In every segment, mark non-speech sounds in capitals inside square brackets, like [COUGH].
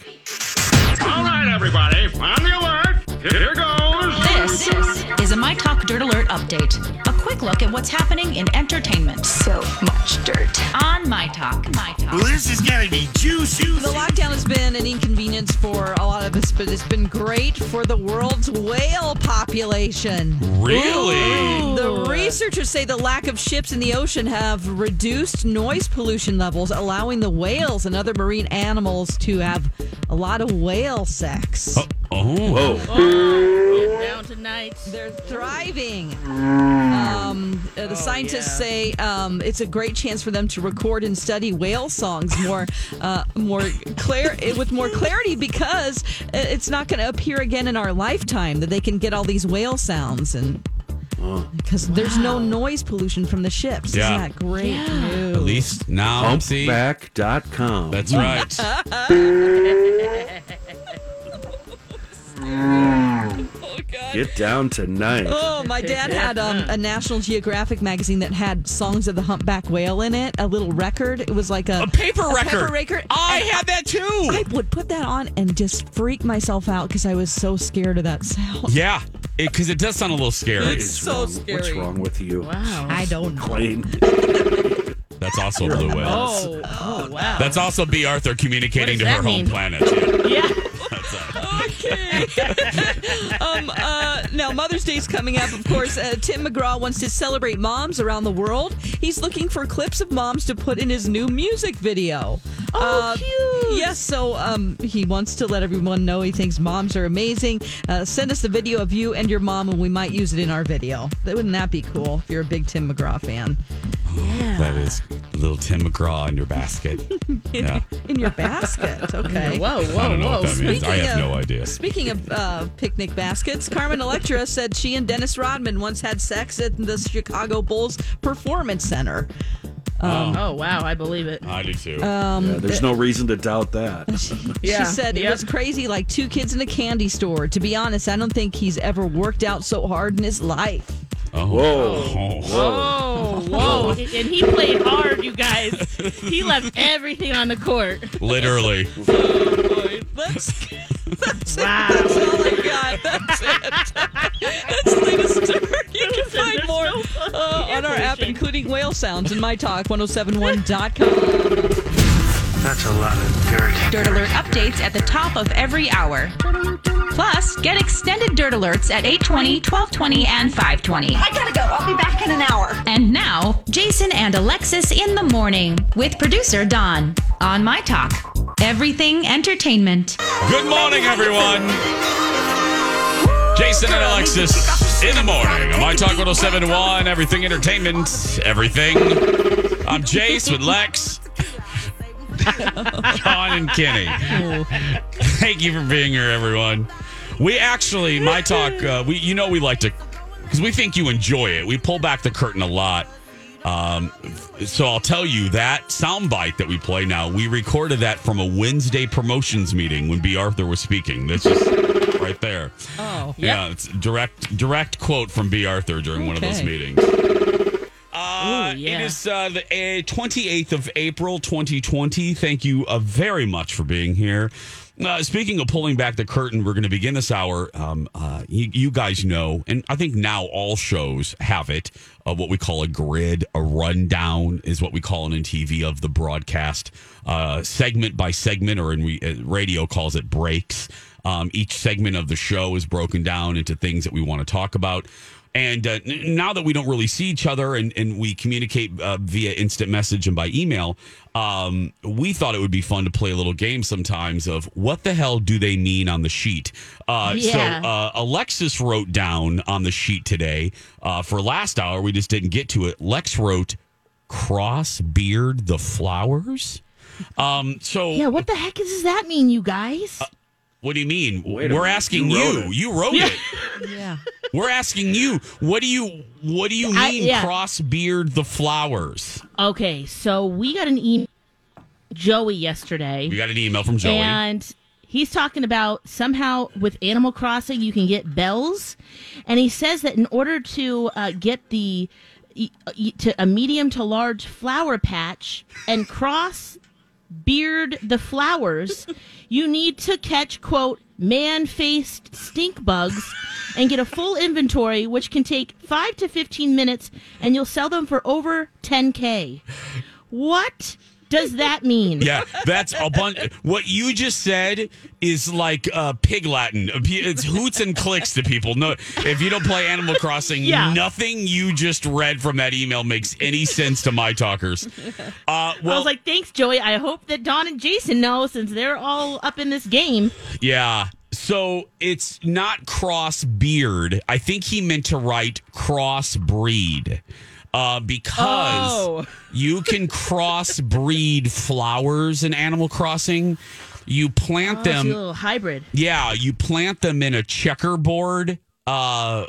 All right, everybody, on the alert. Here goes. This My Talk Dirt Alert update. A quick look at what's happening in entertainment. So much dirt. On My Talk. My Talk. Well, this is gonna be juicy. The lockdown has been an inconvenience for a lot of us, but it's been great for the world's whale population. Really? The researchers say the lack of ships in the ocean have reduced noise pollution levels, allowing the whales and other marine animals to have a lot of whale sex. Oh, Down tonight. They're thriving. Um, uh, the scientists say um, it's a great chance for them to record and study whale songs more, [LAUGHS] uh, more clear with more clarity because uh, it's not going to appear again in our lifetime. That they can get all these whale sounds and because there's no noise pollution from the ships. Yeah. Isn't that great news? at least now see. Humpback.com. That's right. [LAUGHS] [LAUGHS] Get down tonight. Oh, my dad had um, a National Geographic magazine that had songs of the humpback whale in it. A little record. It was like a, A paper record. paper record. I And had that too. I would put that on and just freak myself out because I was so scared of that sound. yeah, because it, does sound a little scary. It's so What's scary. wrong with you? Wow. I don't know. Clean. That's also blue whale. Oh, oh, wow. That's also B. Arthur communicating to What her does home that planet. Yeah. [LAUGHS] um, uh, now, Mother's Day is coming up, of course. Uh, Tim McGraw wants to celebrate moms around the world. He's looking for clips of moms to put in his new music video. Oh, Uh, cute. Yes, so um, he wants to let everyone know he thinks moms are amazing. Uh, send us the video of you and your mom, and we might use it in our video. Wouldn't that be cool if you're a big Tim McGraw fan? That is little Tim McGraw in your basket. [LAUGHS] Yeah. In your basket, [LAUGHS] okay. Whoa, whoa, I don't know whoa. what that means. I Speaking have of- no idea. Speaking of uh, picnic baskets, Carmen Electra said she and Dennis Rodman once had sex at the Chicago Bulls Performance Center. Oh, wow. I believe it. I do too. Yeah, there's no reason to doubt that. [LAUGHS] Yeah. She said it was crazy, like two kids in a candy store. To be honest, I don't think he's ever worked out so hard in his life. Oh. Whoa. Oh. Oh, whoa. and he played hard, you guys. He left everything on the court. Literally. That's, that's Wow. it. That's all I got. That's it. That's the latest story. You can find more no uh, on our app, including whale sounds, and mytalk1071.com. That's a lot of dirt. Dirt Alert updates at the top of every hour. Plus, get extended Dirt Alerts at 820, 1220, and 520. I gotta go. I'll be back in an hour. And now, Jason and Alexis in the morning with producer Don on My Talk. Everything entertainment. Good morning, everyone. Jason and Alexis in the morning. on My Talk 1071, Everything Entertainment, Everything. I'm Jace with Lex. [LAUGHS] John and Kenny. Thank you for being here, everyone. We actually, My Talk, uh, we you know we like to, because we think you enjoy it. We pull back the curtain a lot. Um, so I'll tell you that soundbite that we play now, we recorded that from a Wednesday promotions meeting when B. Arthur was speaking. That's just right there. Oh. Yeah, it's direct direct quote from B. Arthur during one of those meetings. Uh, yeah. It is uh, the uh, 28th of April, 2020. Thank you uh, very much for being here. Uh, speaking of pulling back the curtain, we're going to begin this hour. Um, uh, you, you guys know, and I think now all shows have it. Uh, what we call a grid, a rundown is what we call it in TV of the broadcast, uh, segment by segment, or in uh, radio calls it breaks. Um, each segment of the show is broken down into things that we want to talk about. And uh, n- now that we don't really see each other and, and we communicate uh, via instant message and by email, um, we thought it would be fun to play a little game sometimes of what the hell do they mean on the sheet. Uh, Yeah. So uh, Alexis wrote down on the sheet today uh, for last hour, we just didn't get to it. Lex wrote cross beard the flowers. Um, so yeah, what the heck does that mean, you guys? What do you mean? Wait We're asking You you. wrote it. You wrote Yeah. it. Yeah. We're asking you. What do you What do you mean? I- yeah. Cross beard the flowers. okay, so we got an email Joey yesterday. We got an email from Joey. And he's talking about somehow with Animal Crossing you can get bells, and he says that in order to uh, get the y- y- to a medium to large flower patch and cross beard the flowers, you need to catch quote man-faced stink bugs and get a full inventory, which can take five to fifteen minutes, and you'll sell them for over 10k. What does that mean? yeah, that's a bunch. What you just said is like uh, pig Latin. It's hoots and clicks to people. No, if you don't play Animal Crossing, Yeah. nothing you just read from that email makes any sense to my talkers. Uh, well, I was like, thanks, Joey. I hope that Don and Jason know since they're all up in this game. Yeah. So it's not cross beard. I think he meant to write cross breed. Uh, because Oh. you can cross breed flowers in Animal Crossing. You plant Oh, it's a them. little hybrid. Yeah, you plant them in a checkerboard uh,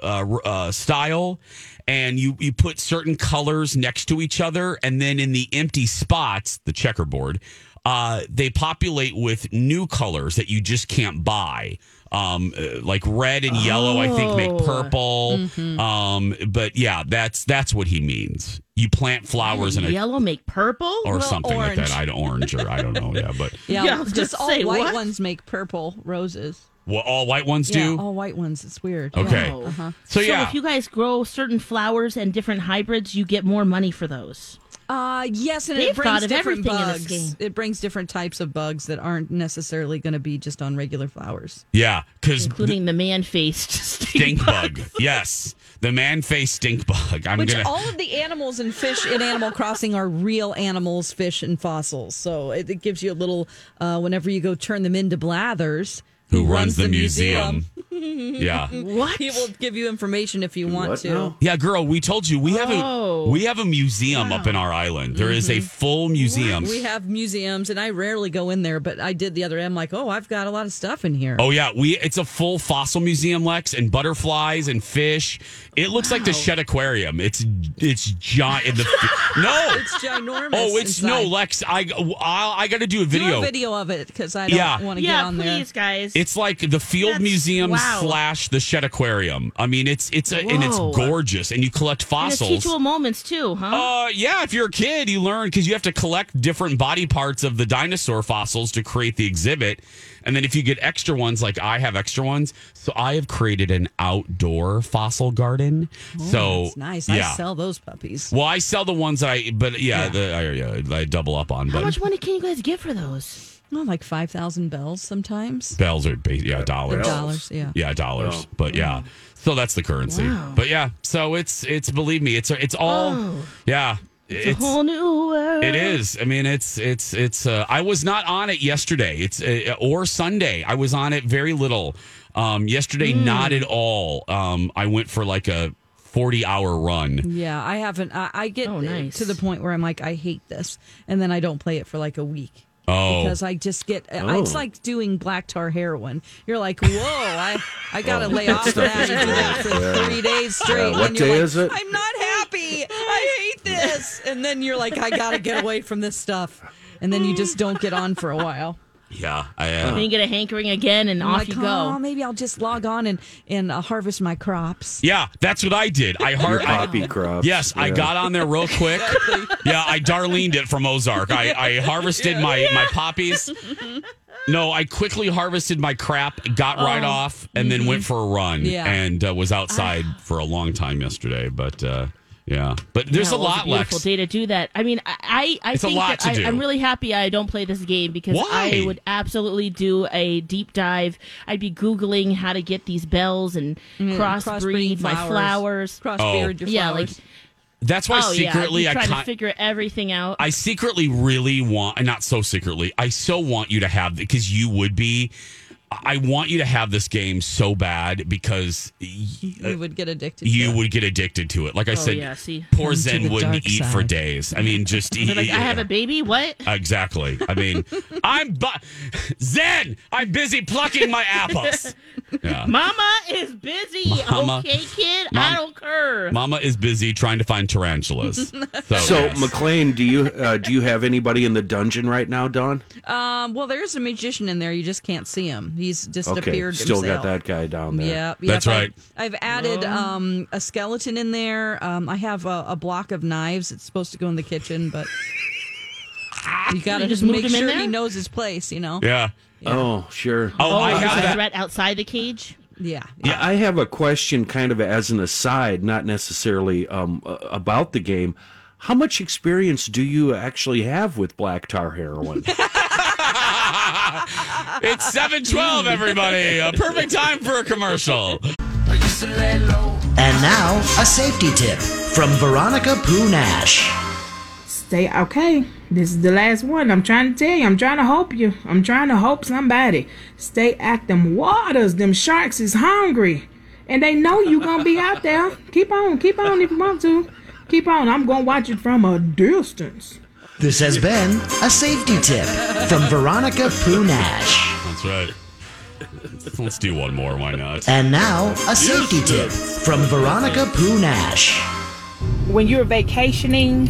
uh, uh, style, and you you put certain colors next to each other, and then in the empty spots, the checkerboard, uh, they populate with new colors that you just can't buy. Um, uh, like red and yellow, I think make Oh. purple. Um, but yeah, that's that's what he means. You plant flowers in a Yellow make purple? or Well, something like that. I don't orange or I don't know. Yeah, but Yeah. [LAUGHS] Yeah, I just all say, white what? ones make purple roses. What all white ones Yeah, do. all white ones. It's weird. Okay. Yeah. Uh-huh. So So yeah, if you guys grow certain flowers and different hybrids, you get more money for those. Uh, yes, and They've it brings different everything in this bugs. It brings different types of bugs that aren't necessarily going to be just on regular flowers. yeah, because Including the man-faced [LAUGHS] stink bug. Yes, the man-faced stink bug. I'm Which gonna. all of the animals and fish in Animal Crossing are real animals, fish, and fossils. So it, it gives you a little. Uh, whenever you go turn them into Blathers, who runs the museum? [LAUGHS] yeah, What? He will give you information if you want What to. now? yeah, girl. We told you we have Oh. a we have a museum up in our island. There is a full museum. Mm-hmm. We have museums, and I rarely go in there, but I did the other day. I'm like, oh, I've got a lot of stuff in here. Oh yeah, we it's a full fossil museum, Lex, and butterflies and fish. It looks like the Shedd Aquarium. It's it's giant. The, [LAUGHS] no, It's ginormous. oh, it's no. Lex. I I, I got to do a Do video. a video of it because I don't Yeah. want to get yeah, on please, guys. It's like the Field That's- Museum wow. Slash the Shedd Aquarium. I mean, it's it's a, and it's gorgeous, and you collect and it's fossils. teachable moments too, huh? Uh, yeah, if you're a kid, you learn because you have to collect different body parts of the dinosaur fossils to create the exhibit. And then if you get extra ones, like I have extra ones, so I have created an outdoor fossil garden. so It's nice. Yeah. I sell those puppies. well, I sell the ones that I, but yeah, The, I, yeah, I double up on. How But much money can you guys get for those? Oh, like five thousand bells sometimes. bells are ba- yeah dollars. Dollars, yeah. Yeah, dollars. Well, but yeah. So that's the currency. Wow. But yeah, so it's it's believe me, it's it's all Oh. yeah. It's, a whole new world. It is. I mean, it's it's it's. Uh, I was not on it yesterday. It's uh, or Sunday. I was on it very little. Um, yesterday, Hmm. not at all. Um, I went for like a forty-hour run. Yeah, I haven't. I, I get Oh, nice. to the point where I'm like, I hate this, and then I don't play it for like a week. Oh, Because I just get, it's Oh. like doing black tar heroin. You're like, whoa, I, I [LAUGHS] got to oh, lay off that and do that for three days straight. Yeah, what and you're day like, is it? I'm not happy. I hate this. And then you're like, I got to get away from this stuff. And then you just don't get on for a while. Yeah, I Then uh, you get a hankering again, and I'm off like, you oh, go. maybe I'll just log on and and uh, harvest my crops. yeah, that's what I did. I Your heard. I, poppy crops. Yes, I got on there real quick. Yeah, I Darlened it from Ozark. I, I harvested my, my poppies. No, I quickly harvested my crap, got right off, and then went for a run Oh. Yeah. and uh, was outside for a long time yesterday. But uh, yeah, but there's Yeah, a well, it's lot, beautiful Lex. day to do that. I mean, I I, I It's a think lot that to do. I, I'm really happy I don't play this game because Why? I would absolutely do a deep dive. I'd be googling how to get these bells and mm-hmm. crossbreed my flowers. Crossbreed your flowers. Yeah, like That's why oh secretly yeah, I trying ki- to figure everything out. I secretly really want, and not so secretly, I so want you to have because you would be. I want you to have this game so bad because you would get addicted. you to it. would get addicted to it. Like I Oh, said, yeah, see. poor Zen wouldn't dark eat for days. I mean, just [LAUGHS] They're like, I have a [LAUGHS] baby. What? Exactly. I mean, [LAUGHS] I'm bu- Zen. I'm busy plucking my apples. Yeah. Mama is busy. Mama- okay, kid. Mom- I don't care. Mama is busy trying to find tarantulas. So, So, yes. McLean, do you uh, do you have anybody in the dungeon right now, Don? Um, well, there's a magician in there. You just can't see him. He's disappeared. Okay, still himself. got that guy down there. Yeah, That's right. I've, I've added um, a skeleton in there. Um, I have a, a block of knives. It's supposed to go in the kitchen, but you [LAUGHS] got to just just make sure he knows his place. You know. yeah. Oh, sure. Oh, I is have the that. threat outside the cage. Yeah. Yeah, I have a question, kind of as an aside, not necessarily um, uh, about the game. How much experience do you actually have with black tar heroin? [LAUGHS] [LAUGHS] It's 712, everybody. A perfect time for a commercial. And now, a safety tip from Veronica Poo Nash. Stay okay. This is the last one. I'm trying to tell you. I'm trying to help you. I'm trying to help somebody. Stay at them waters. Them sharks is hungry. And they know you gonna be out there. Keep on, keep on if you want to. Keep on. I'm gonna watch it from a distance. This has been a safety tip from Veronica Poo Nash. That's right. Let's do one more. Why not? And now, a safety tip from Veronica Poo Nash. When you're vacationing,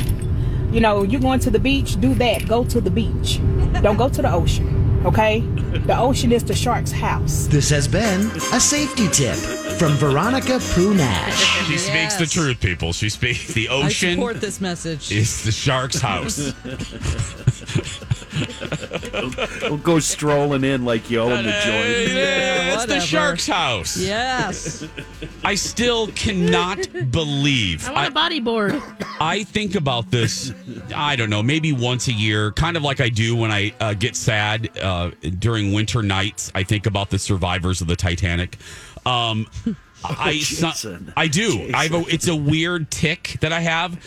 you know, you're going to the beach, do that. Go to the beach. Don't go to the ocean. Okay? The ocean is the shark's house. This has been a safety tip from Veronica Poo Nash. She speaks the truth, people. She speaks the I ocean support this message. is the shark's house. [LAUGHS] [LAUGHS] We'll go strolling in like you own the joint. Yeah, it's the whatever. shark's house. yes. [LAUGHS] I still cannot believe. I want a bodyboard. [COUGHS] I think about this, I don't know, maybe once a year, kind of like I do when I uh, get sad uh, during winter nights. I think about the survivors of the Titanic. Um, [LAUGHS] I, Jason. I do. I have a, it's a weird tic that I have.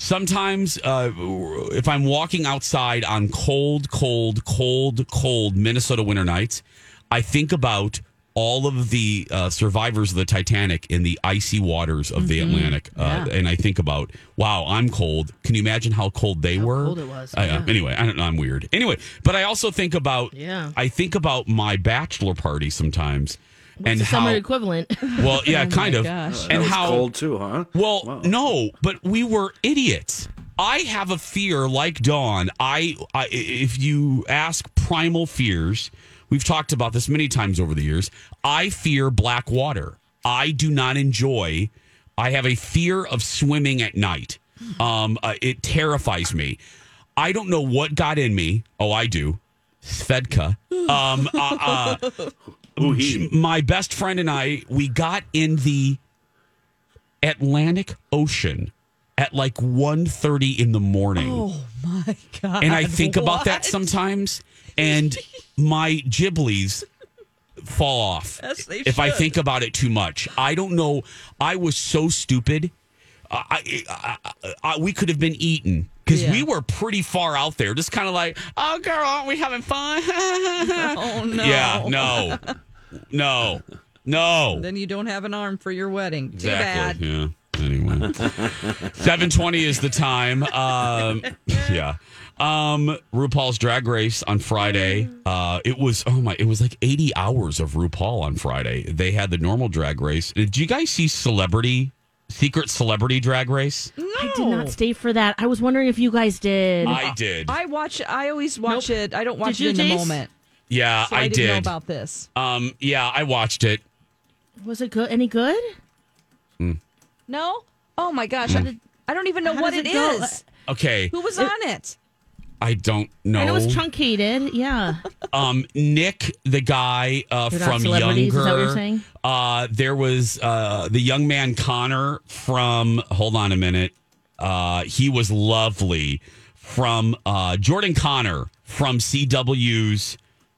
Sometimes, uh, if I'm walking outside on cold, cold, cold, cold Minnesota winter nights, I think about all of the uh, survivors of the Titanic in the icy waters of the Atlantic, uh, Yeah. and I think about, wow, I'm cold. Can you imagine how cold they were? cold it was, Uh, yeah. Anyway, I don't know. I'm weird. Anyway, but I also think about, Yeah. I think about my bachelor party sometimes, and the how. summer equivalent. [LAUGHS] Well, yeah, [LAUGHS] Oh kind my of, gosh. and That was how cold too, huh? well, Wow. no, but we were idiots. I have a fear like Dawn. I, I if you ask primal fears, we've talked about this many times over the years. I fear black water. I do not enjoy. I have a fear of swimming at night. Um, uh, it terrifies me. I don't know what got in me. Oh, I do. Svedka. Um, uh, uh, [LAUGHS] Ooh, he. my best friend and I, we got in the Atlantic Ocean at like 1.30 in the morning. Oh my god. and I think about that sometimes and my giblies fall off Yes, they if I think about it too much. I don't know. I was so stupid. Uh, I, I, I, I, we could have been eaten because Yeah. we were pretty far out there, just kind of like, oh, girl, aren't we having fun? [LAUGHS] Oh no. Yeah, no, no, no. Then you don't have an arm for your wedding. Too bad. Yeah. Anyway, [LAUGHS] seven twenty is the time. Um, [LAUGHS] yeah. Um, RuPaul's Drag Race on Friday. Uh, it was oh my, it was like eighty hours of RuPaul on Friday. They had the normal Drag Race. Did you guys see Celebrity Secret Celebrity Drag Race? No. I did not stay for that. I was wondering if you guys did. I did. I watch. I always watch Nope. it. I don't watch Did you, it in the moment. Yeah, so I, I, didn't know about this. um, yeah, I watched it. Was it good? Any good? No? Oh my gosh. Mm. I, I don't even know How what does it it go? is. Okay, Who was on it? I don't know. And it was truncated. Yeah. [LAUGHS] um, Nick, the guy uh, from Younger. is that what you're saying? Uh, there was uh, the young man Connor from. Hold on a minute. Uh, he was lovely from uh, Jordan Connor from CW's.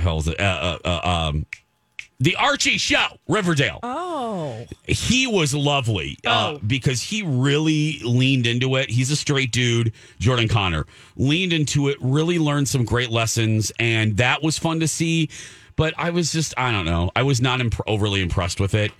Hell's it? Uh, uh, uh, um, the Archie Show, Riverdale. Oh. He was lovely uh, because he really leaned into it. He's a straight dude, Jordan Connor. Leaned into it, really learned some great lessons, and that was fun to see. But I was just, I don't know, I was not imp- overly impressed with it.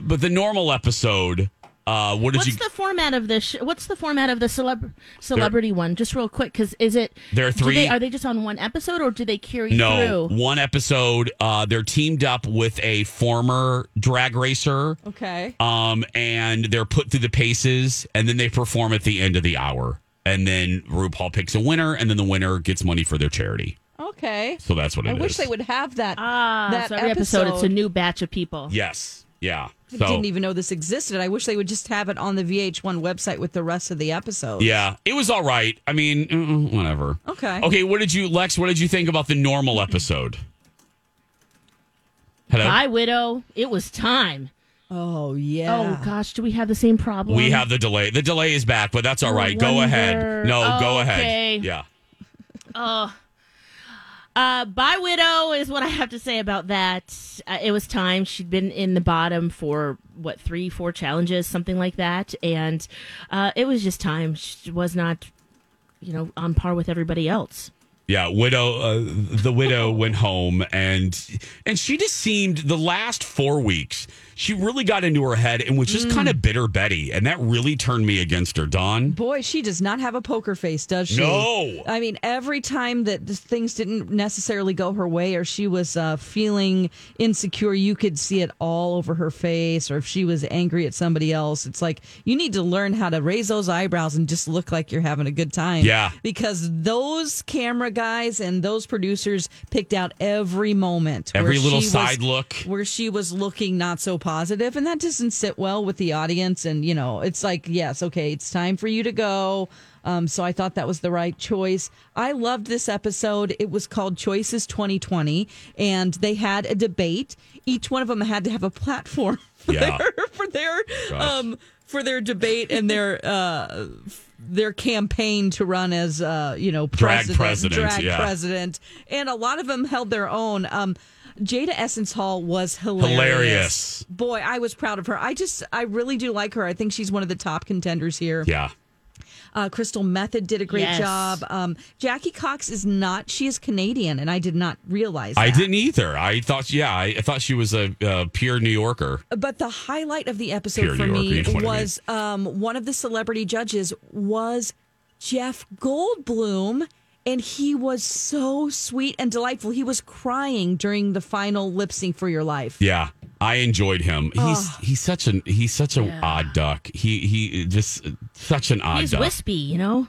But the normal episode, uh, what did What's you? the format of this? Sh- what's the format of the celeb- celebrity one? Just real quick, because is it? There are do three- they- are they just on one episode, or do they carry no, through? one episode. Uh, they're teamed up with a former drag racer. Okay. um, and they're put through the paces, and then they perform at the end of the hour, and then RuPaul picks a winner, and then the winner gets money for their charity. Okay. So that's what it I is. wish they would have that. Ah, that so every episode, it's a new batch of people. Yes, yeah. I So didn't even know this existed. I wish they would just have it on the VH1 website with the rest of the episodes. yeah, it was all right. I mean, whatever. Okay. Okay, what did you, Lex? What did you think about the normal episode? Hello. Bye, widow. It was time. Oh yeah. Oh gosh, do we have the same problem? We have the delay. The delay is back, but that's all I right. Go ahead. wonder- No, go Okay. ahead. Yeah. Oh. Uh, bye, widow is what I have to say about that. Uh, it was time. She'd been in the bottom for what three, four challenges, something like that, and uh, it was just time. She was not, you know, on par with everybody else. Yeah, widow. Uh, the widow went home, and and she just seemed the last four weeks. She really got into her head and was just Mm. kind of bitter Betty, and that really turned me against her. Don, Boy, she does not have a poker face, does she? No. I mean, every time that things didn't necessarily go her way or she was uh, feeling insecure, you could see it all over her face. Or if she was angry at somebody else, it's like you need to learn how to raise those eyebrows and just look like you're having a good time. Yeah. Because those camera guys and those producers picked out every moment. Every little she was- side look. where she was looking not so positive and that doesn't sit well with the audience and you know it's like yes okay it's time for you to go. Um, so i thought that was the right choice. I loved this episode. It was called choices 2020 and they had a debate. Each one of them had to have a platform [LAUGHS] for Yeah. their for their um for their debate and their uh their campaign to run as uh you know Drag president, president, drag yeah. president. And a lot of them held their own. Um Jada Essence Hall was hilarious. Hilarious. Boy, I was proud of her. I just, I really do like her. I think she's one of the top contenders here. Yeah. Uh, Crystal Methyd did a great Yes. job. Um, Jackie Cox is not, she is Canadian, and I did not realize I didn't either. I thought, yeah, I, I thought she was a, a pure New Yorker. But the highlight of the episode Pure for New me Yorker, you know what I mean. was um, one of the celebrity judges was Jeff Goldblum. And he was so sweet and delightful. He was crying during the final lip sync for your life. Yeah, I enjoyed him. He's Oh. he's such an he's such an odd duck. He he just such an odd He's duck. wispy, you know.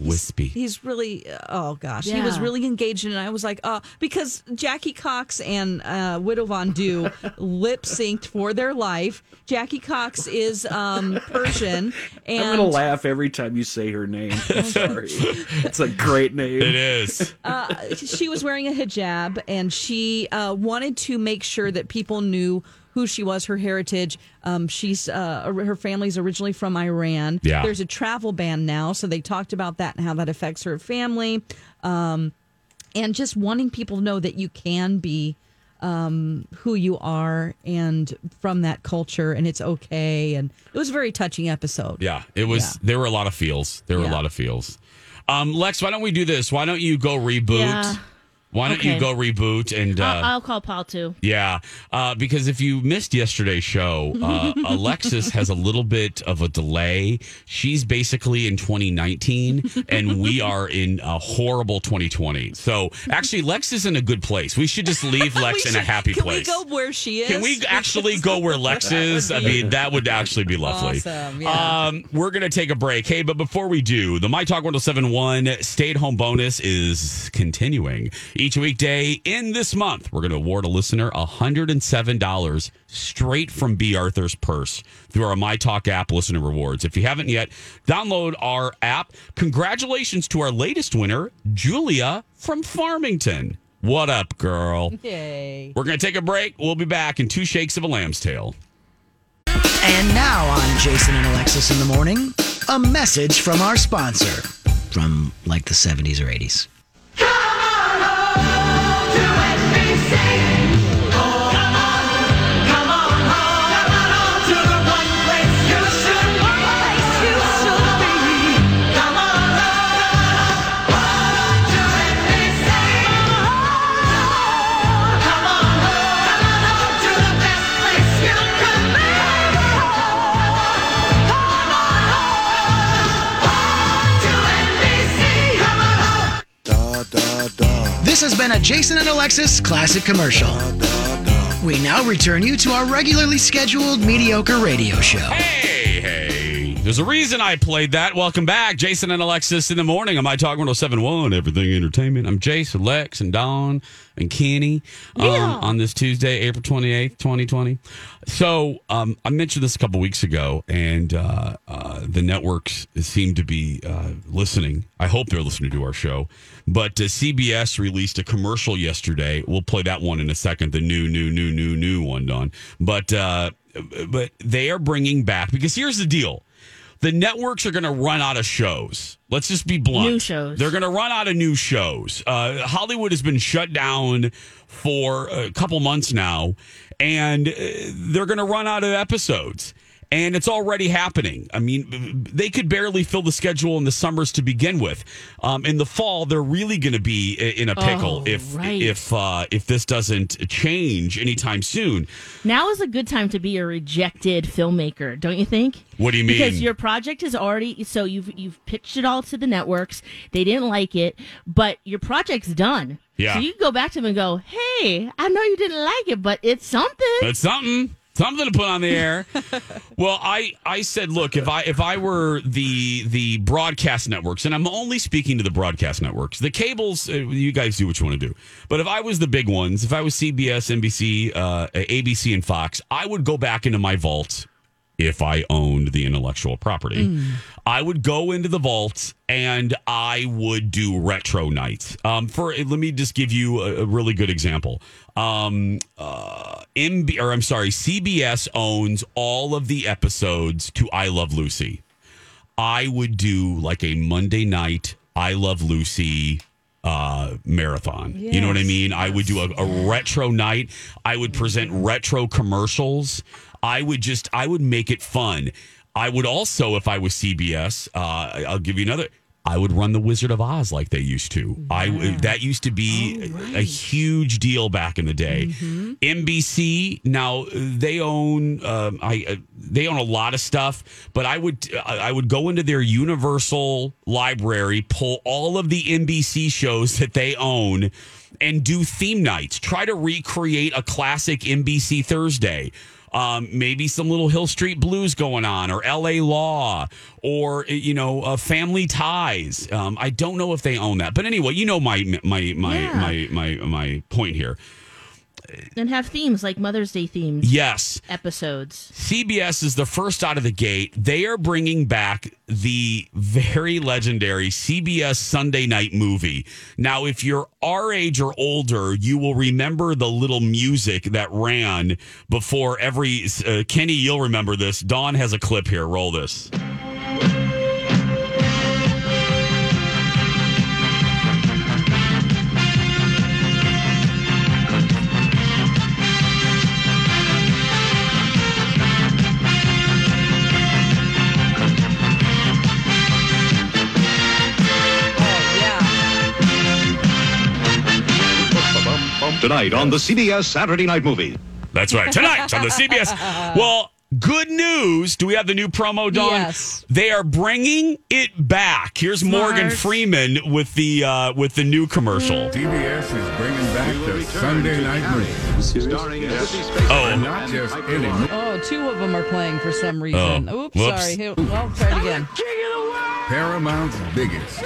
Wispy. He's really, oh gosh, he was really engaged, and I was like, uh, because Jackie Cox and uh, Widow Von Du [LAUGHS] lip synced for their life. Jackie Cox is um, Persian, and [LAUGHS] I'm gonna laugh every time you say her name. [LAUGHS] Sorry. it's a great name. It is. uh, she was wearing a hijab and she uh, wanted to make sure that people knew who she was, her heritage. Um, she's uh, her family's originally from Iran. Yeah. There's a travel ban now, so they talked about that and how that affects her family, um, and just wanting people to know that you can be um, who you are and from that culture, and it's okay. And it was a very touching episode. Yeah, it was. There were a lot of feels. There were a lot of feels. Um, Lex, why don't we do this? Why don't you go reboot? Yeah. Why don't you go reboot and uh, I'll, I'll call Paul too. yeah, uh, because if you missed yesterday's show, [LAUGHS] uh, Alexis has a little bit of a delay. She's basically in 2019, and we are in a horrible 2020. So actually, Lex is in a good place. We should just leave [LAUGHS] Lex in a happy can place. Can we go where she is? Can we actually go where Lex [LAUGHS] is? I mean, that would actually be lovely. Awesome, yeah. Um, we're going to take a break. Hey, but before we do, the My Talk 1071 stay at home bonus is continuing. Each weekday in this month, we're going to award a listener $107 straight from B. Arthur's purse through our My Talk app listener rewards. If you haven't yet, download our app. Congratulations to our latest winner, Julia from Farmington. What up, girl? Yay. We're going to take a break. We'll be back in two shakes of a lamb's tail. And now on Jason and Alexis in the morning, a message from our sponsor from like the 70s or 80s to NBC. This has been a Jason and Alexis classic commercial. We now return you to our regularly scheduled mediocre radio show. Hey. There's a reason I played that. Welcome back. Jason and Alexis in the morning on My Talk 1071, Everything Entertainment. I'm Jason, Lex, and Don and Kenny um, Yeah. on this Tuesday, April 28th, 2020. So um, I mentioned this a couple weeks ago, and uh, uh, the networks seem to be uh, listening. I hope they're listening to our show. But uh, CBS released a commercial yesterday. We'll play that one in a second. The new, new, new, new, new one, Don. But uh, but they are bringing back because here's the deal: the networks are going to run out of shows. Let's just be blunt. New shows. They're going to run out of new shows. Uh, Hollywood has been shut down for a couple months now, and uh, they're going to run out of episodes. And it's already happening. I mean, they could barely fill the schedule in the summers to begin with. Um, in the fall, they're really going to be in a pickle Oh, if right. if uh, if this doesn't change anytime soon. Now is a good time to be a rejected filmmaker, don't you think? What do you mean? Because your project is already so you've you've pitched it all to the networks. They didn't like it, but your project's done. Yeah. So you can go back to them and go, "Hey, I know you didn't like it, but it's something." It's something. Something to put on the air. [LAUGHS] well, I, I said, look, if I if I were the the broadcast networks, and I'm only speaking to the broadcast networks, the cables, uh, you guys do what you want to do. But if I was the big ones, if I was CBS, NBC, uh, ABC, and Fox, I would go back into my vault if I owned the intellectual property. I would go into the vault and I would do retro nights. Um, for let me just give you a, a really good example. Um, uh, MB, or I'm sorry, CBS owns all of the episodes to I Love Lucy. I would do like a Monday night I Love Lucy uh marathon. you know what I Yes, mean? I would do a, a retro night. I would present retro commercials. I would just I would make it fun. I would also, if I was CBS, uh, I'll give you another. I would run the Wizard of Oz like they used to. I that used to be a huge deal back in the day. NBC now they own um, I uh, they own a lot of stuff, but I would I would go into their Universal library, pull all of the NBC shows that they own, and do theme nights. Try to recreate a classic NBC Thursday. Um, maybe some little Hill Street Blues going on, or L.A. Law, or you know, uh, Family Ties. Um, I don't know if they own that, but anyway, you know my my my Yeah. my my my point here. And have themes like Mother's Day themes. Yes, Episodes. CBS is the first out of the gate. They are bringing back the very legendary CBS Sunday night movie. Now, if you're our age or older, you will remember the little music that ran before every. Uh, Kenny, you'll remember this. Dawn has a clip here. Roll this. Tonight on the CBS Saturday Night Movie. That's right. Tonight on the CBS. [LAUGHS] Well, good news. Do we have the new promo, Dawn? Yes. They are bringing it back. Here's Morgan Freeman with the uh, with the new commercial. CBS is bringing back the Sunday Night Movie. Starring Sissy Oh, Not just any. Oh, two of them are playing for some reason. Oh, Oops, whoops. sorry. Here- Well, try it again. Paramount's biggest.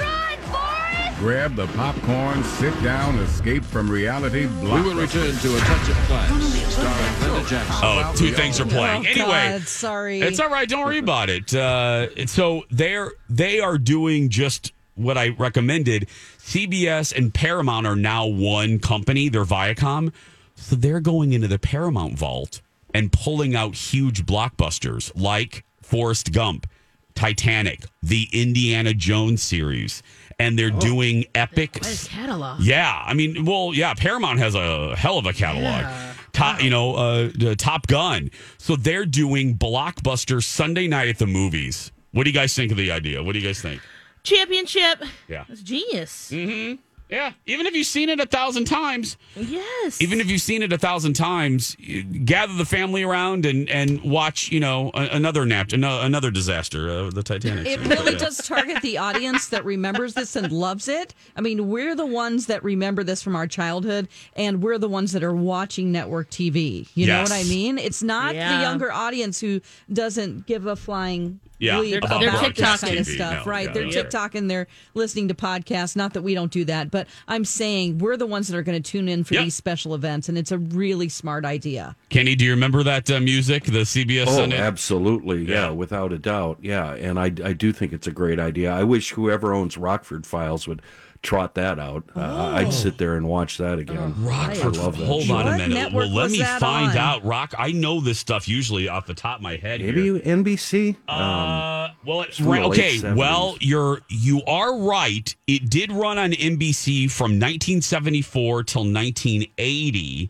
Grab the popcorn, sit down, escape from reality. We will return to a touch of class, starring Jackson. Oh, two things are playing. Oh, anyway, God, sorry. It's all right. Don't worry about it. Uh, so they're they are doing just what I recommended. CBS and Paramount are now one company. They're Viacom, so they're going into the Paramount vault and pulling out huge blockbusters like Forrest Gump, Titanic, the Indiana Jones series, and they're doing epic. Catalog. Yeah, I mean, well, yeah, Paramount has a hell of a catalog. Top, you know, uh, the Top Gun. So they're doing blockbuster Sunday night at the movies. What do you guys think of the idea? What do you guys think? Championship. Yeah. That's genius. Mm-hmm. Yeah. Even if you've seen it a thousand times, Yes. even if you've seen it a thousand times, you gather the family around and and watch. You know, a, another nap, another, another disaster, uh, the Titanic. It series. really Yeah. does target the audience that remembers this and loves it. I mean, we're the ones that remember this from our childhood, and we're the ones that are watching network TV. You know what I mean? It's not Yeah. the younger audience who doesn't give a flying. Yeah, bleep about about broadcast that kind of stuff, No, right? yeah, they're yeah. TikToking, they're listening to podcasts. Not that we don't do that, but I'm saying we're the ones that are going to tune in for Yep. these special events, and it's a really smart idea. Kenny, do you remember that uh, music? The CBS Oh, Sunday. absolutely. Yeah, Yeah. without a doubt. Yeah. And I, I do think it's a great idea. I wish whoever owns Rockford Files would trot that out. Uh, I'd sit there and watch that again. Rockford. I love that. Hold show. on a minute. network Well, let me find on? out. Rock. I know this stuff usually off the top of my head. Maybe Here. NBC? Uh, well, it's right. Okay. 70s. Well, you're you are right. It did run on NBC from 1974 till 1980.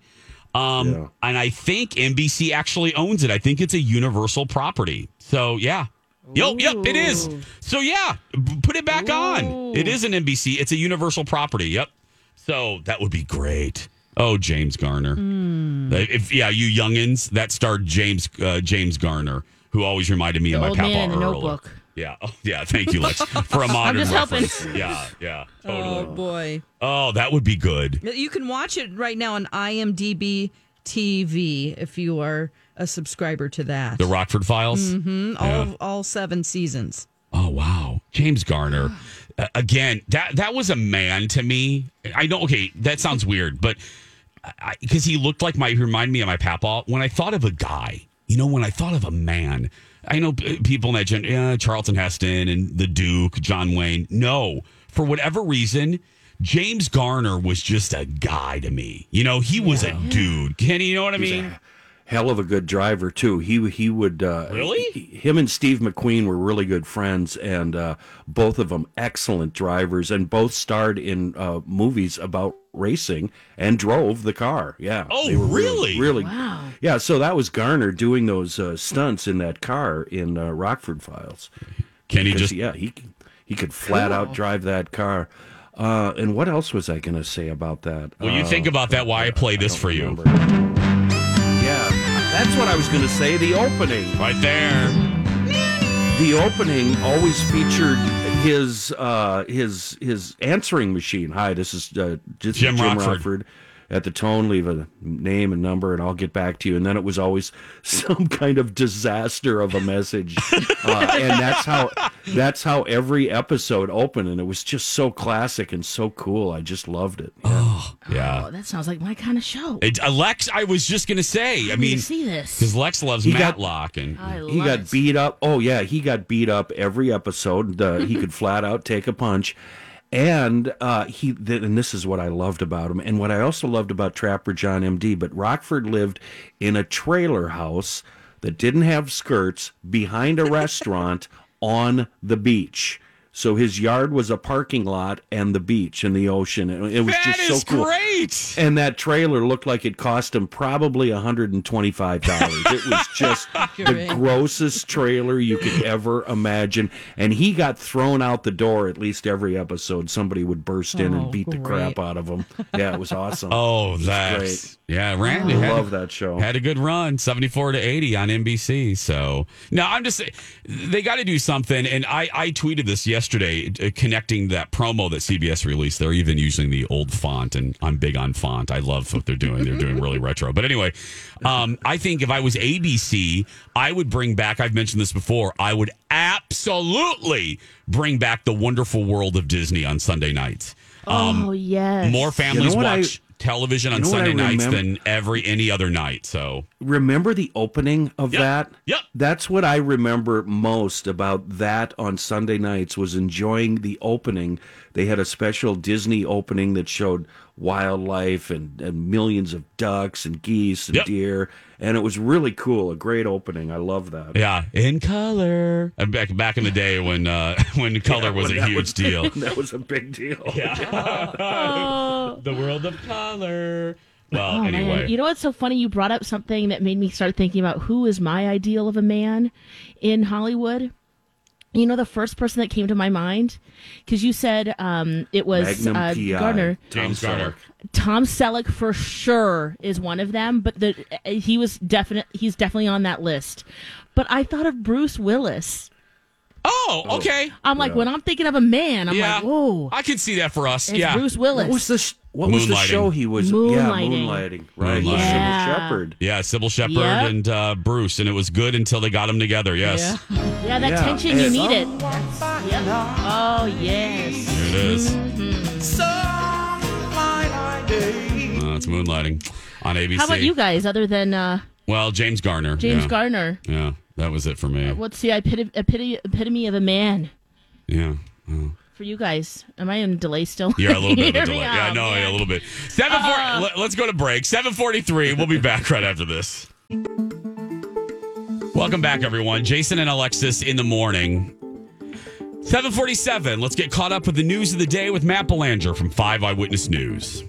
Um, Yeah. and I think NBC actually owns it. I think it's a Universal property. So yeah. Yep, yep, it is. So yeah, put it back on. It is an NBC. It's a Universal property. Yep. So that would be great. Oh, James Garner. Uh, If yeah, you youngins, that starred James uh, James Garner, who always reminded me The of my papa Earl. Notebook. Yeah. [LAUGHS] Oh, yeah. Thank you, Lex, for a [LAUGHS] modern just helping. reference. Yeah. Yeah. Totally. Oh boy. Oh, that would be good. You can watch it right now on IMDb TV if you are a subscriber to that. The Rockford Files. Mhm, all Yeah. all seven seasons. Oh wow, James Garner. Uh, again, that that was a man to me. I know. Okay, that sounds weird, but because he looked like my, he reminded me of my papa. When I thought of a guy, you know, when I thought of a man, I know people in that yeah, Charlton Heston and the Duke, John Wayne. No, for whatever reason. James Garner was just a guy to me. You know, he was a dude. Kenny, you know what I mean? Hell of a good driver too. He he would uh, Really? he- him and Steve McQueen were really good friends, and uh, both of them excellent drivers, and both starred in uh, movies about racing and drove the car. Yeah. Oh, They were really? Really. Wow. Yeah. So that was Garner doing those uh, stunts in that car in uh, Rockford Files. Can he just yeah he he could flat out drive that car. Uh, and what else was I going to say about that? Well, you Uh, think about that. Why I play this don't for you? remember. Yeah, that's what I was going to say. The opening. Right there. the opening always featured his uh his his answering machine. Hi, this is uh, Jim Jim, Rockford. Rockford. At the tone, leave a name and number, and I'll get back to you. And then it was always [LAUGHS] some kind of disaster of a message, [LAUGHS] uh, and that's how that's how every episode opened. And it was just so classic and so cool. I just loved it. Yeah. Yeah. Oh, that sounds like my kind of show. It, uh, Lex, I was just gonna say. I I mean, to see this. because Lex loves He got- Matlock, and I he got it. beat up. Oh yeah, he got beat up every episode. Uh, he could [LAUGHS] flat out take a punch, and uh, he. Th- and this is what I loved about him, and what I also loved about Trapper John M.D. But Rockford lived in a trailer house that didn't have skirts behind a restaurant [LAUGHS] on the beach. So his yard was a parking lot and the beach and the ocean. It was That just so cool. great. Right. And that trailer looked like it cost him probably $125. it was [LAUGHS] just the grossest trailer you could [LAUGHS] ever imagine. And he got thrown out the door at least every episode. Somebody would burst in Oh, and beat the crap out of him. Yeah, it was awesome. [LAUGHS] Oh, that's great. yeah. Randy I had, love that show. Had a good run, seventy-four to eighty on NBC. So now I'm just they got to do something. And I I tweeted this yesterday, uh, connecting that promo that CBS released. They're even using the old font, and I'm big on font. I love what they're doing. They're doing really retro. But anyway, um, I think if I was ABC, I would bring back. I've mentioned this before. I would absolutely bring back the Wonderful World of Disney on Sunday nights. oh yes. More families You know what I- watch television on you know Sunday nights than every any other night. So Remember the opening of Yep. that? Yep. That's what I remember most about that on Sunday nights was enjoying the opening. They had a special Disney opening that showed wildlife and, and millions of ducks and geese and Yep. deer. And it was really cool. A great opening. I love that. yeah, in color. Back back in the day when uh, [LAUGHS] when color was when a huge was- [LAUGHS] deal. that was a big deal. Yeah, [LAUGHS] the world of color. Well, Oh, anyway. man. You know what's so funny? You brought up something that made me start thinking about who is my ideal of a man in Hollywood. You know, the first person that came to my mind, because you said um, it was Magnum uh, Gardner. James Tom Garner. Selleck. Tom Selleck for sure is one of them, but the he was definite. He's definitely on that list. But I thought of Bruce Willis. Oh, okay. I'm like, when I'm thinking of a man, I'm yeah, like, whoa, I can see that for us. it's yeah, Bruce Willis. What was the sh- what was the Moonlighting. show he was? Yeah, Moonlighting. moonlighting. Right. Moonlighting. Yeah. Cybill Shepherd. yeah, Cybill Shepherd Yep. and uh, Bruce, and it was good until they got them together. Yes, [LAUGHS] Yeah, that Yeah, tension you and- needed. That's- yep. Oh yes. there it is. Mm-hmm. Uh, it's moonlighting on ABC. How about you guys? Other than uh, Well, James Garner. James yeah. Garner, Yeah, that was it for me. what's the epitome, epitome, epitome of a man Yeah. Oh. for you guys? Am I in delay still? Yeah, a little bit of a [LAUGHS] delay. Yeah, no, man. yeah, a little bit. Seven four. Uh. let, us go to break. Seven forty-three. We'll be back right after this. Welcome back, everyone. Jason and Alexis in the morning. Seven forty-seven. Let's get caught up with the news of the day with Matt Belanger from Five Eyewitness News.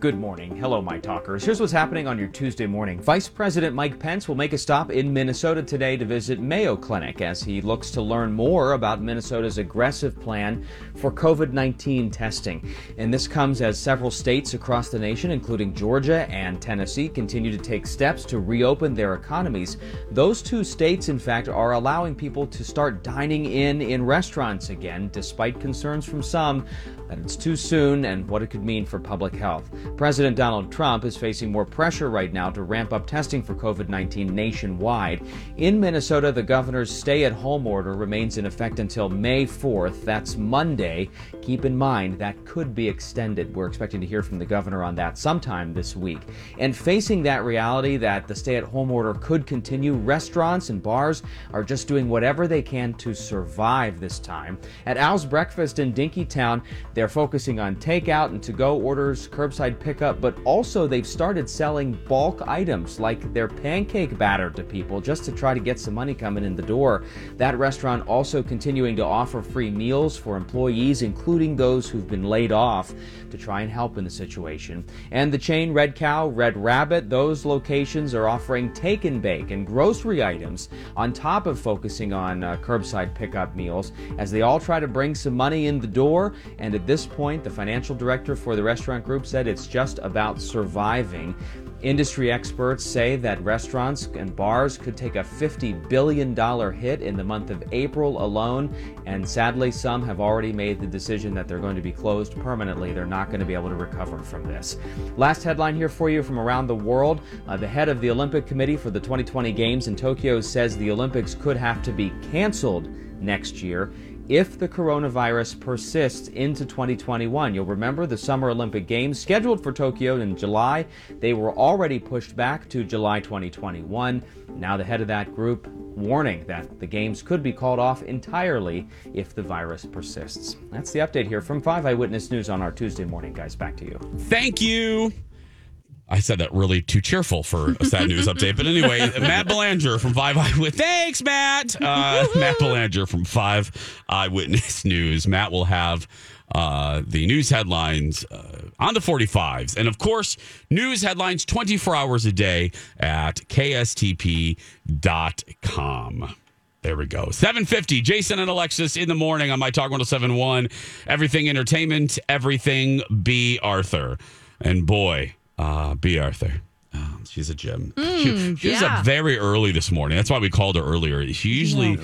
Good morning. Hello, my talkers. Here's what's happening on your Tuesday morning. Vice President Mike Pence will make a stop in Minnesota today to visit Mayo Clinic as he looks to learn more about Minnesota's aggressive plan for COVID 19 testing. And this comes as several states across the nation, including Georgia and Tennessee, continue to take steps to reopen their economies. Those two states, in fact, are allowing people to start dining in in restaurants again, despite concerns from some that it's too soon and what it could mean for public health. President Donald Trump is facing more pressure right now to ramp up testing for COVID 19 nationwide. In Minnesota, the governor's stay at home order remains in effect until May 4th. That's Monday. Keep in mind that could be extended. We're expecting to hear from the governor on that sometime this week. And facing that reality that the stay at home order could continue, restaurants and bars are just doing whatever they can to survive this time. At Al's Breakfast in Dinkytown, they're focusing on takeout and to go orders, curbside pickup, but also they've started selling bulk items like their pancake batter to people just to try to get some money coming in the door. That restaurant also continuing to offer free meals for employees, including those who've been laid off, to try and help in the situation. And the chain Red Cow, Red Rabbit, those locations are offering take and bake and grocery items on top of focusing on uh, curbside pickup meals as they all try to bring some money in the door. And at this point, the financial director for the restaurant group said it's just about surviving. Industry experts say that restaurants and bars could take a $50 billion hit in the month of April alone, and sadly, some have already made the decision that they're going to be closed permanently. They're not going to be able to recover from this. Last headline here for you from around the world. Uh, the head of the Olympic Committee for the 2020 Games in Tokyo says the Olympics could have to be canceled next year if the coronavirus persists into 2021. You'll remember the Summer Olympic Games scheduled for Tokyo in July. They were already pushed back to July 2021. Now, the head of that group warning that the Games could be called off entirely if the virus persists. That's the update here from 5 Eyewitness News on our Tuesday morning, guys. Back to you. Thank you. I said that really too cheerful for a sad news update. But anyway, Matt Belanger from Five Eyewitness. Thanks, Matt. Uh, Matt Belanger from Five Eyewitness News. Matt will have uh, the news headlines uh, on the 45s. And of course, news headlines 24 hours a day at kstp.com. There we go. 750, Jason and Alexis in the morning on My Talk 1071. Everything entertainment, everything B. Arthur. And boy, uh, B. Arthur. Oh, she's a gem. she Mm, she was yeah. up very early this morning. That's why we called her earlier. She usually,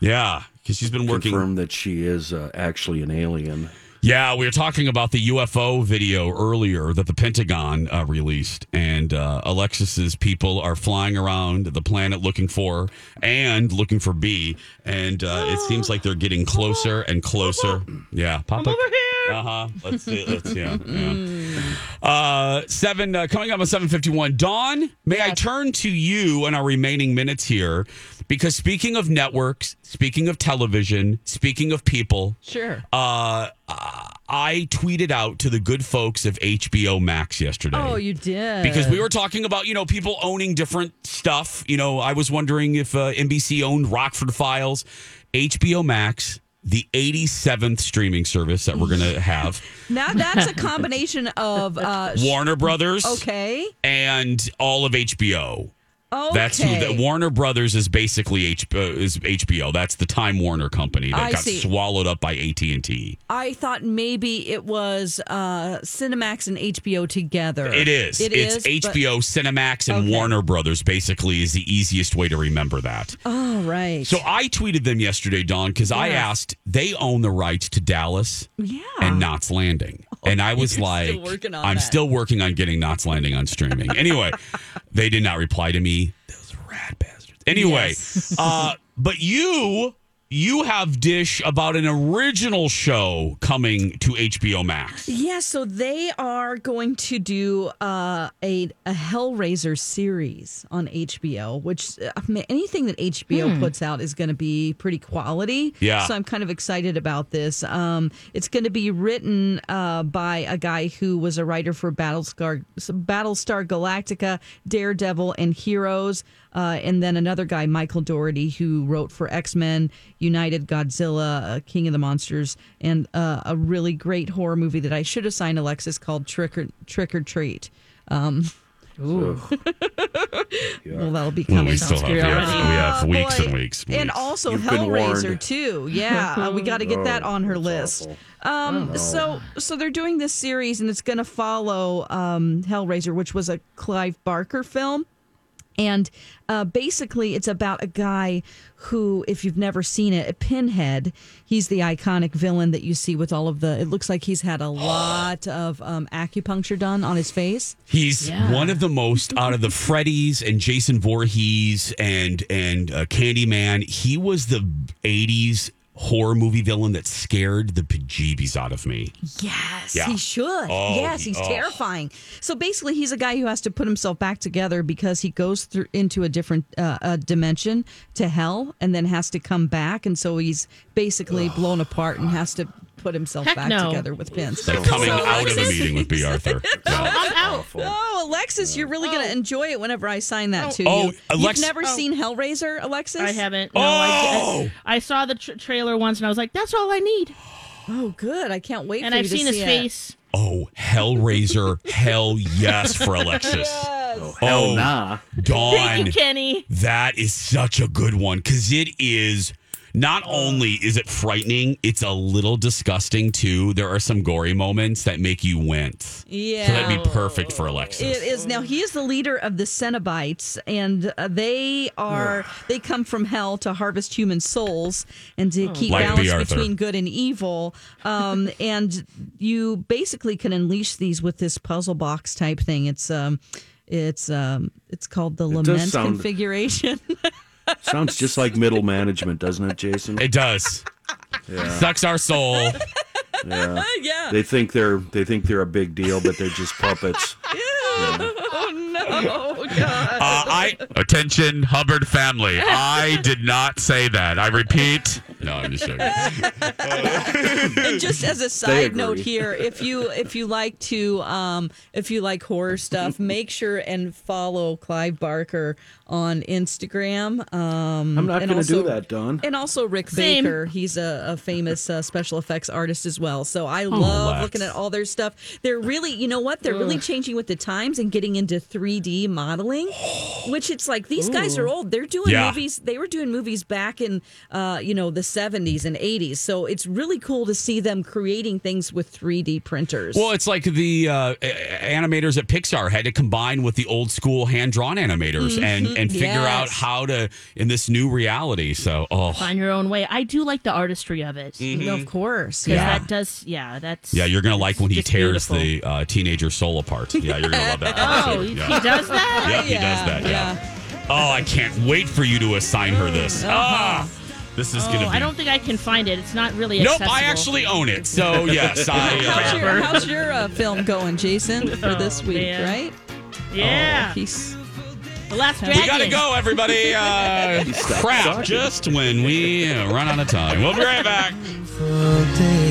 yeah, because she's been working. Confirm that she is uh, actually an alien. Yeah, we were talking about the UFO video earlier that the Pentagon uh, released, and uh, Alexis's people are flying around the planet looking for and looking for B, and uh, it seems like they're getting [GASPS] closer and closer. Yeah, pop over here. Uh huh. Let's see. Let's yeah. yeah. Uh, seven uh, coming up on seven fifty one. Dawn, may I turn to you in our remaining minutes here, because speaking of networks, speaking of television, speaking of people, Sure. uh, I tweeted out to the good folks of HBO Max yesterday. Oh, you did. Because we were talking about, you know, people owning different stuff. You know, I was wondering if uh, NBC owned Rockford Files, HBO Max, the 87th streaming service that we're going to have, [LAUGHS] Now that's a combination of uh, Warner Brothers Okay. and all of HBO. Okay. That's who the Warner Brothers is basically H, uh, is HBO. That's the Time Warner company that I got see. swallowed up by AT&T. I thought maybe it was uh, Cinemax and HBO together. It is. It it's is, but- HBO, Cinemax, and Okay. Warner Brothers. Basically, is the easiest way to remember that. Oh, right. So I tweeted them yesterday, Dawn, because I asked. They own the rights to Dallas yeah. and Knots Landing, and I was like, still I'm that. still working on getting Knots Landing on streaming. anyway, they did not reply to me. Those rad bastards. Anyway, Yes. uh, but you. You have Dish about an original show coming to HBO Max. Yeah, so they are going to do uh, a a Hellraiser series on HBO, which uh, I mean, anything that HBO Hmm. puts out is going to be pretty quality. Yeah. So I'm kind of excited about this. Um, it's going to be written uh, by a guy who was a writer for Battlestar Battlestar Galactica, Daredevil, and Heroes. Uh, and then another guy, Michael Dougherty, who wrote for X Men, United, Godzilla, uh, King of the Monsters, and uh, a really great horror movie that I should have signed Alexis called Trick or Trick or Treat. Um, Ooh. [LAUGHS] well, that'll be Well, coming. we still have, we have, we have Oh, weeks boy. and weeks. And weeks. also You've Hellraiser warned. too. Yeah, uh, we got to get that Oh, on her list. Um, so so they're doing this series, and it's going to follow um, Hellraiser, which was a Clive Barker film. And uh, basically, it's about a guy who, if you've never seen it, a Pinhead. He's the iconic villain that you see with all of the. It looks like he's had a [GASPS] lot of um, acupuncture done on his face. He's one of the most out of the Freddys and Jason Voorhees and and uh, Candyman. He was the '80s horror movie villain that scared the bejeebies out of me. Yes, Yeah. he should. Oh, yes, he's oh. terrifying. So basically, he's a guy who has to put himself back together because he goes through into a different uh, uh, dimension to hell, and then has to come back, and so he's basically blown apart and has to put himself Heck back no. together with pins. Like coming So out of a meeting with B. Arthur. [LAUGHS] Yeah. I'm out. Oh, Alexis, you're really going to oh. enjoy it whenever I sign that oh. to Oh, you. Alex- You've never Oh. seen Hellraiser, Alexis? I haven't. No, I, Oh! I, I saw the tr- trailer once and I was like, that's all I need. Oh, good. I can't wait And for I've you to seen his see it. face. Oh, Hellraiser! Hell yes for Alexis. Oh, Hell Oh, nah. Dawn. Thank you, Kenny. That is such a good one because it is. Not only is it frightening, it's a little disgusting too. There are some gory moments that make you wince. Yeah. So that'd be perfect for Alexis. It is now. He is the leader of the Cenobites, and uh, they are they come from hell to harvest human souls and to keep Like B. balance Arthur. between good and evil. Um, [LAUGHS] and you basically can unleash these with this puzzle box type thing. It's um, it's um, it's called the does lament sound- configuration. [LAUGHS] Sounds just like middle management, doesn't it, Jason? It does. Sucks our soul. Yeah. [LAUGHS] yeah. They think they're they think they're a big deal, but they're just puppets. [LAUGHS] Oh no, God. Uh, I attention Hubbard family. I did not say that. I repeat. No, I'm just joking. [LAUGHS] and just as a side note here, if you if you like to um if you like horror stuff, make sure and follow Clive Barker on Instagram. Um I'm not going to do also- that, Dawn. And also Rick Same. Baker, he's a, a famous uh, special effects artist as well. So I Oh, love Lex. looking at all their stuff. They're really, you know what? They're really changing with the times and getting into 3D modeling, [GASPS] which it's like these guys are old. They're doing Yeah. movies. They were doing movies back in, uh, you know, the 70s and 80s. So it's really cool to see them creating things with 3D printers. Well, it's like the uh, animators at Pixar had to combine with the old school hand drawn animators and Mhm. and figure out how to in this new reality. So, oh, Find your own way. I do like the artistry of it. Mhm. Of course, Yeah. that does, yeah, that's. yeah, you're gonna like when he tears beautiful. the uh, teenager soul apart. Yeah, you're gonna love that. [LAUGHS] Oh, he- Yeah. he does that? Yep, he does that. Yeah. Oh, I can't wait for you to assign her this. Ah, this is Oh, gonna be. I don't think I can find it. It's not really Nope, accessible. I actually own it. So yes, I. [LAUGHS] how's Uh, your, how's your uh, film going, Jason, for this Oh, week, man. right? Yeah. Oh, he's The Last Dragon. we gotta go, everybody. [LAUGHS] Uh, crap! talking. Just when we uh, run out of time, we'll be right back. for day